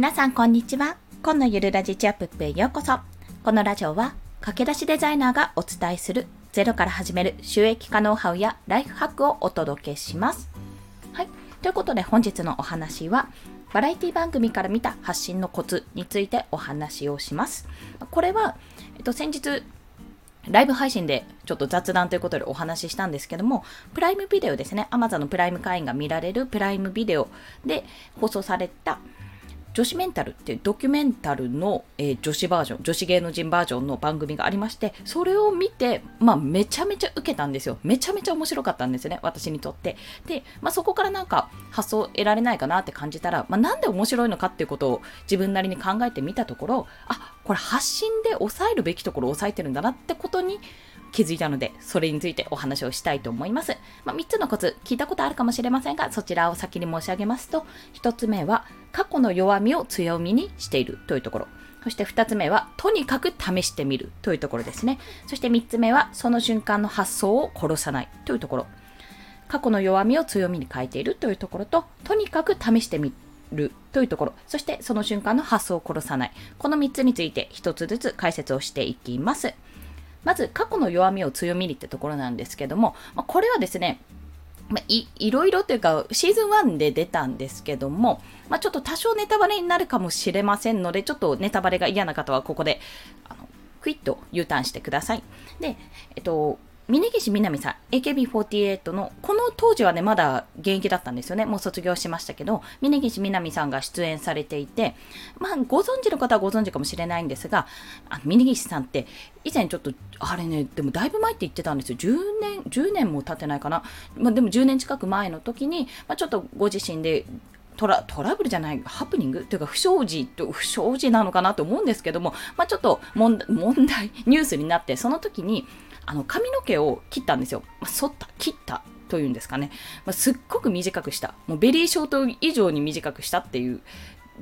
皆さんこんにちは。今のゆるラジチアップップへようこそ。このラジオは駆け出しデザイナーがお伝えするゼロから始める収益化ノウハウやライフハックをお届けします。はい。ということで本日のお話はバラエティ番組から見た発信のコツについてお話をします。これは、えっと、先日ライブ配信でちょっと雑談ということでお話ししたんですけども、プライムビデオですね、Amazon のプライム会員が見られるプライムビデオで放送された女子メンタルっていうドキュメンタルの、えー、女子バージョン、女子芸能人バージョンの番組がありまして、それを見て、まあ、めちゃめちゃ受けたんですよ。めちゃめちゃ面白かったんですね、私にとって。で、まあ、そこからなんか発想得られないかなって感じたら、まあ、なんで面白いのかっていうことを自分なりに考えてみたところ、あ、これ発信で抑えるべきところを抑えてるんだなってことに気づいたので、それについてお話をしたいと思います。まあ、3つのコツ、聞いたことあるかもしれませんが、そちらを先に申し上げますと、1つ目は、過去の弱みを強みにしているというところ。そして2つ目は、とにかく試してみるというところですね。そして3つ目は、その瞬間の発想を殺さないというところ。過去の弱みを強みに変えているというところと、とにかく試してみるというところ、そしてその瞬間の発想を殺さない。この3つについて1つずつ解説をしていきます。まず過去の弱みを強みにってところなんですけども、まあ、これはですね、まあ、いいろいろというかシーズン1で出たんですけども、まあ、ちょっと多少ネタバレになるかもしれませんので、ちょっとネタバレが嫌な方はここであのクイッと U ターンしてください。で、えっと、峯岸みなみさん、AKB48 の、この当時はね、まだ現役だったんですよね。もう卒業しましたけど、峯岸みなみさんが出演されていて、まあ、ご存知の方はご存知かもしれないんですが、あ峯岸さんって、以前ちょっと、あれね、でもだいぶ前って言ってたんですよ。10年、10年も経ってないかな。まあ、でも10年近く前の時に、まあ、ちょっとご自身でトラトラブルじゃない、ハプニング？というか不祥事と不祥事なのかなと思うんですけども、まあ、ちょっと問題、ニュースになって、その時に、あの髪の毛を切ったんですよ。まあ、剃った、切ったというんですかね。まあ、すっごく短くした。もうベリーショート以上に短くしたっていう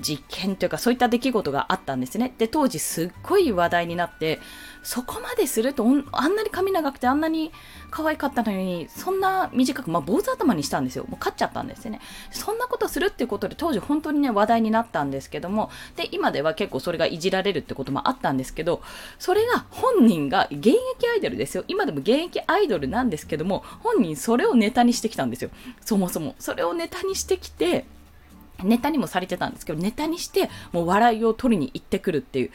実験というかそういった出来事があったんですね。で、当時すっごい話題になって、そこまでするとあんなに髪長くてあんなに可愛かったのに、そんな短く、まあ、坊主頭にしたんですよ。もう勝っちゃったんですね。そんなことするっていうことで当時本当にね、話題になったんですけども、で、今では結構それがいじられるってこともあったんですけど、それが本人が現役アイドルですよ。今でも現役アイドルなんですけども、本人それをネタにしてきたんですよ。そもそも。それをネタにしてきて、ネタにもされてたんですけど、ネタにして、もう笑いを取りに行ってくるっていう、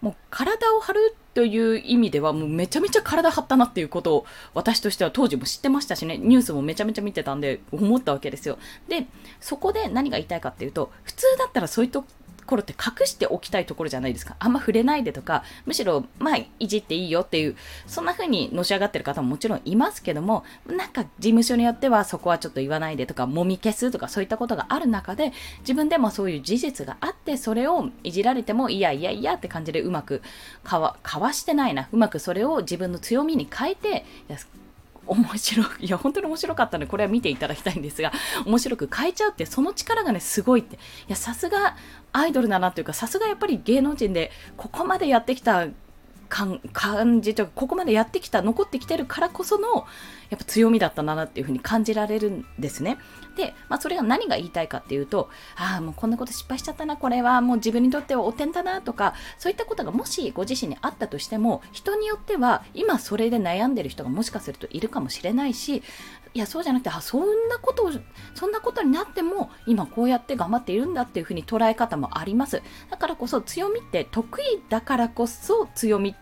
もう体を張るという意味では、もうめちゃめちゃ体張ったなっていうことを、私としては当時も知ってましたしね、ニュースもめちゃめちゃ見てたんで、思ったわけですよ。で、そこで何が言いたいかっていうと、普通だったらそういうところって隠しておきたいところじゃないですか。あんま触れないでとか、むしろ、まあ、いじっていいよっていう、そんな風にのし上がってる方ももちろんいますけども、なんか事務所によってはそこはちょっと言わないでとか、もみ消すとかそういったことがある中で、自分でもそういう事実があって、それをいじられても、いやいやいやって感じでうまくかわ、かわしてないな。うまくそれを自分の強みに変えて、面白い、や、本当に面白かったので、これは見ていただきたいんですが、面白く変えちゃうって、その力がね、すごいって。いや、さすがアイドルだなというか、さすがやっぱり芸能人で、ここまでやってきた感じというか、ここまでやってきた、残ってきてるからこその、やっぱ強みだったなっていうふうに感じられるんですね。で、まあ、それが何が言いたいかっていうと、ああ、もうこんなこと失敗しちゃったな、これはもう自分にとっては汚点だなとか、そういったことがもしご自身にあったとしても、人によっては、今それで悩んでる人がもしかするといるかもしれないし、いや、そうじゃなくて、あ、そんなことを、そんなことになっても、今こうやって頑張っているんだっていうふうに捉え方もあります。だからこそ強みって得意だからこそ強み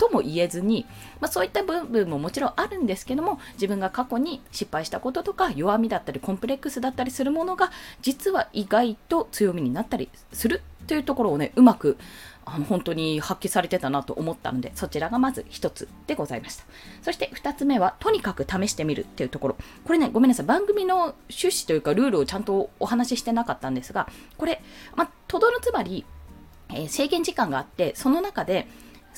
とも言えずに、まあ、そういった部分ももちろんあるんですけども自分が過去に失敗したこととか弱みだったりコンプレックスだったりするものが実は意外と強みになったりするというところをねうまくあの本当に発揮されてたなと思ったのでそちらがまず1つでございました。そして2つ目はとにかく試してみるっていうところ。これねごめんなさい。番組の趣旨というかルールをちゃんとお話ししてなかったんですがこれ、まあ、とどのつまり、えー、制限時間があってその中で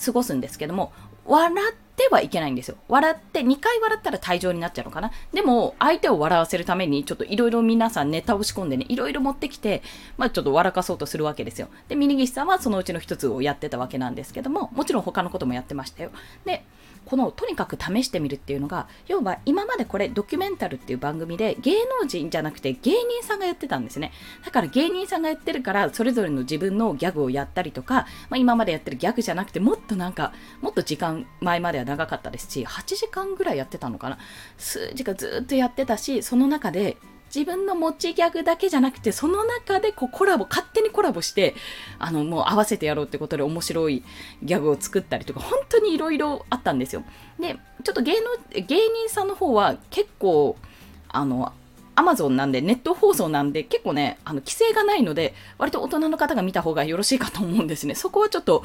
過ごすんですけども、笑ってはいけないんですよ。笑って、2回笑ったら退場になっちゃうのかな。でも、相手を笑わせるために、ちょっといろいろ皆さんネタを仕込んでね、いろいろ持ってきて、まあちょっと笑かそうとするわけですよ。で、峯岸さんはそのうちの一つをやってたわけなんですけども、もちろん他のこともやってましたよ。で、このとにかく試してみるっていうのが要は今までこれドキュメンタルっていう番組で芸能人じゃなくて芸人さんがやってたんですねだから芸人さんがやってるからそれぞれの自分のギャグをやったりとか、まあ、今までやってるギャグじゃなくてもっとなんかもっと時間前までは長かったですし8時間ぐらいやってたのかな数時間ずっとやってたしその中で自分の持ちギャグだけじゃなくて、その中でこうコラボ、勝手にコラボして、あの、もう合わせてやろうってことで面白いギャグを作ったりとか、本当にいろいろあったんですよ。で、ちょっと芸能、芸人さんの方は結構、あの、アマゾンなんで、ネット放送なんで、結構ね、あの、規制がないので、割と大人の方が見た方がよろしいかと思うんですね。そこはちょっと、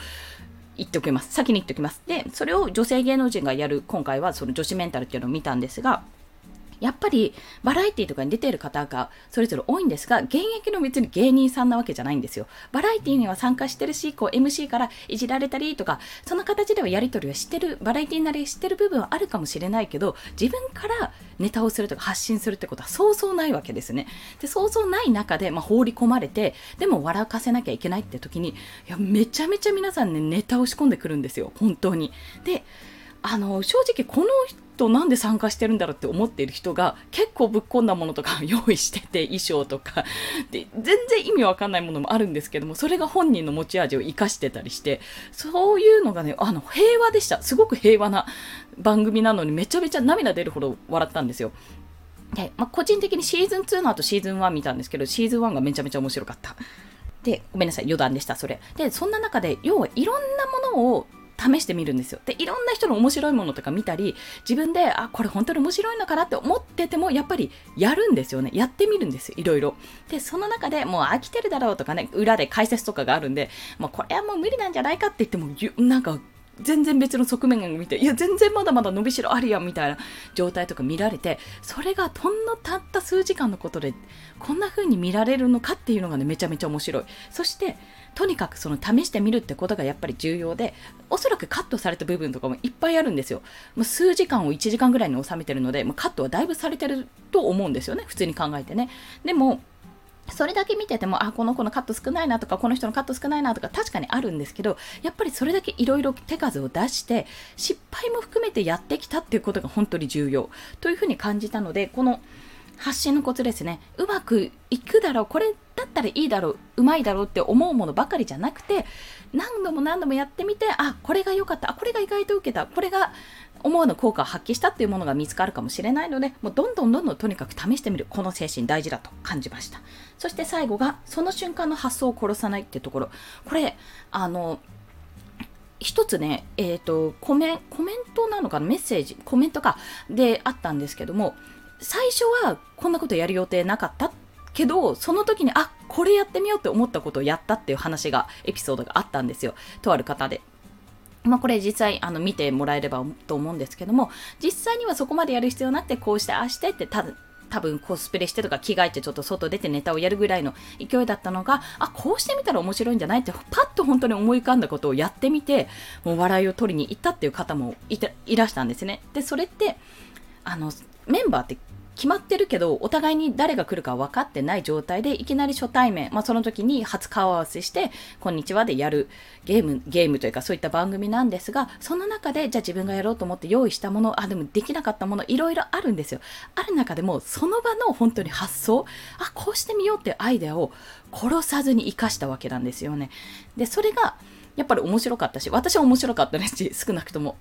言っておきます。先に言っておきます。で、それを女性芸能人がやる、今回はその女子メンタルっていうのを見たんですが、やっぱりバラエティとかに出ている方がそれぞれ多いんですが、現役の別に芸人さんなわけじゃないんですよ。バラエティには参加してるし、こう MC からいじられたりとか、その形ではやり取りをしてる、バラエティなりしてる部分はあるかもしれないけど、自分からネタをするとか発信するってことはそうそうないわけですね。で、そうそうない中で、まあ、放り込まれて、でも笑かせなきゃいけないって時に、いや、めちゃめちゃ皆さんね、ネタを仕込んでくるんですよ。本当に。で、あの、正直このとなんで参加してるんだろうって思っている人が結構ぶっ込んだものとか 用意してて衣装とか。で全然意味わかんないものもあるんですけどもそれが本人の持ち味を生かしてたりしてそういうのがねあの平和でした。すごく平和な番組なのにめちゃめちゃ涙出るほど笑ったんですよ。で、まあ、個人的にシーズン2の後シーズン1見たんですけどシーズン1がめちゃめちゃ面白かった。でごめんなさい余談でしたそれ。でそんな中で要はいろんなものを試してみるんですよ。で、いろんな人の面白いものとか見たり、自分で、あ、これ本当に面白いのかなって思ってても、やっぱりやるんですよね。やってみるんですよ。いろいろ。で、その中でもう飽きてるだろうとかね、裏で解説とかがあるんで、もうこれはもう無理なんじゃないかって言っても、なんか、全然別の側面を見て、いや、全然まだまだ伸びしろあるやんみたいな状態とか見られて、それがほんのたった数時間のことで、こんな風に見られるのかっていうのがね、めちゃめちゃ面白い。そして、とにかくその試してみるってことがやっぱり重要で、おそらくカットされた部分とかもいっぱいあるんですよ。もう数時間を1時間ぐらいに収めてるので、もうカットはだいぶされてると思うんですよね。普通に考えてね。でも、それだけ見てても、あ、この子のカット少ないなとか、この人のカット少ないなとか、確かにあるんですけど、やっぱりそれだけいろいろ手数を出して、失敗も含めてやってきたっていうことが本当に重要というふうに感じたので、この発信のコツですね。うまくいくだろう。これったらいいだろう。うまいだろうって思うものばかりじゃなくて、何度も何度もやってみて、あ、これが良かった。あ、これが意外と受けた。これが思わぬ効果を発揮したっていうものが見つかるかもしれないので、もうどんどんどんどんとにかく試してみる。この精神大事だと感じました。そして最後が、その瞬間の発想を殺さないってところ。これ、あの、一つね、えっ、ー、と、コメ、コメントなのかな？メッセージ、コメントか、であったんですけども、最初はこんなことやる予定なかったけど、その時に、あ、これやってみようって思ったことをやったっていう話が、エピソードがあったんですよ。とある方で。まあ、これ実際あの見てもらえればと思うんですけども、実際にはそこまでやる必要なくて、こうしてああしてってた多分コスプレしてとか着替えてちょっと外出てネタをやるぐらいの勢いだったのが、あ、こうしてみたら面白いんじゃないってパッと本当に思い浮かんだことをやってみて、もう笑いを取りに行ったっていう方もいたいらしたんですね。で、それって、あの、メンバーって決まってるけど、お互いに誰が来るか分かってない状態で、いきなり初対面、まあ、その時に初顔合わせして、こんにちはでやるゲーム、ゲームというかそういった番組なんですが、その中で、じゃあ自分がやろうと思って用意したもの、あ、でもできなかったもの、いろいろあるんですよ。ある中でも、その場の本当に発想、あ、こうしてみようってアイデアを殺さずに活かしたわけなんですよね。で、それが、やっぱり面白かったし、私は面白かったですし、少なくとも。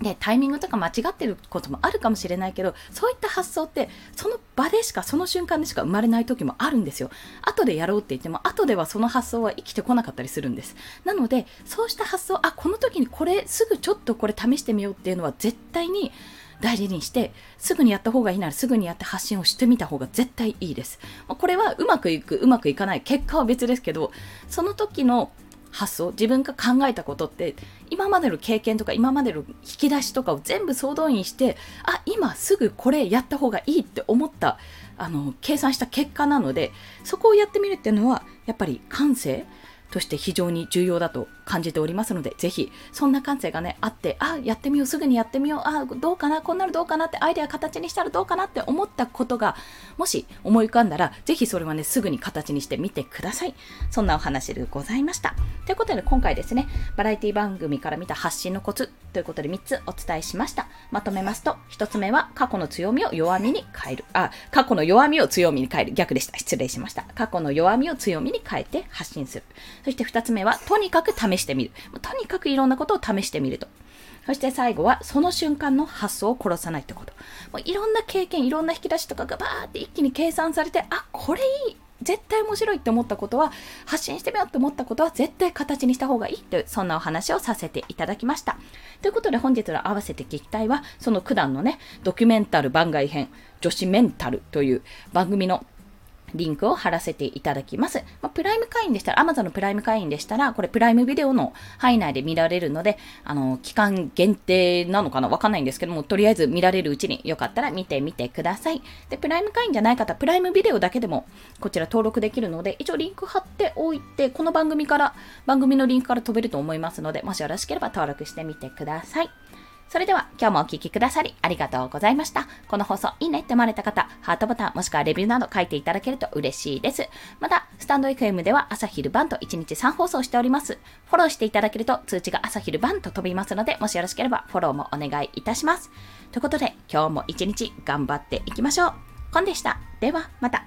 で、タイミングとか間違ってることもあるかもしれないけど、そういった発想って、その場でしか、その瞬間でしか生まれない時もあるんですよ。後でやろうって言っても、後ではその発想は生きてこなかったりするんです。なので、そうした発想、あ、この時にこれ、すぐちょっとこれ試してみようっていうのは絶対に大事にして、すぐにやった方がいいならすぐにやって発信をしてみた方が絶対いいです。これはうまくいく、うまくいかない、結果は別ですけど、その時の発想自分が考えたことって今までの経験とか今までの引き出しとかを全部総動員してあ今すぐこれやった方がいいって思ったあの計算した結果なのでそこをやってみるっていうのはやっぱり感性として非常に重要だと感じておりますので、ぜひ、そんな感性がね、あって、あ、やってみよう、すぐにやってみよう、あ、どうかな、こんなのどうかなってアイデア形にしたらどうかなって思ったことが、もし思い浮かんだら、ぜひそれはね、すぐに形にしてみてください。そんなお話でございました。ということで、今回ですね、バラエティ番組から見た発信のコツということで3つお伝えしました。まとめますと、1つ目は過去の強みを弱みに変える。あ、過去の弱みを強みに変える。逆でした。失礼しました。過去の弱みを強みに変えて発信する。そして2つ目は、とにかく試してみる。とにかくいろんなことを試してみると。そして最後は、その瞬間の発想を殺さないってこと。もういろんな経験、いろんな引き出しとかがバーって一気に計算されて、あ、これいい。絶対面白いって思ったことは、発信してみようって思ったことは、絶対形にした方がいいという、そんなお話をさせていただきました。ということで本日の合わせて聞きたいは、その九段のね、ドキュメンタル番外編、女子メンタルという番組のリンクを貼らせていただきます。まあ、プライム会員でしたら、Amazon のプライム会員でしたら、これプライムビデオの範囲内で見られるので、あの、期間限定なのかな？わかんないんですけども、とりあえず見られるうちによかったら見てみてください。で、プライム会員じゃない方、プライムビデオだけでもこちら登録できるので、一応リンク貼っておいて、この番組から、番組のリンクから飛べると思いますので、もしよろしければ登録してみてください。それでは今日もお聴きくださりありがとうございました。この放送いいねって思われた方、ハートボタンもしくはレビューなど書いていただけると嬉しいです。また、スタンド FM では朝昼晩と1日3放送しております。フォローしていただけると通知が朝昼晩と飛びますので、もしよろしければフォローもお願いいたします。ということで、今日も一日頑張っていきましょう。コンでした。では、また。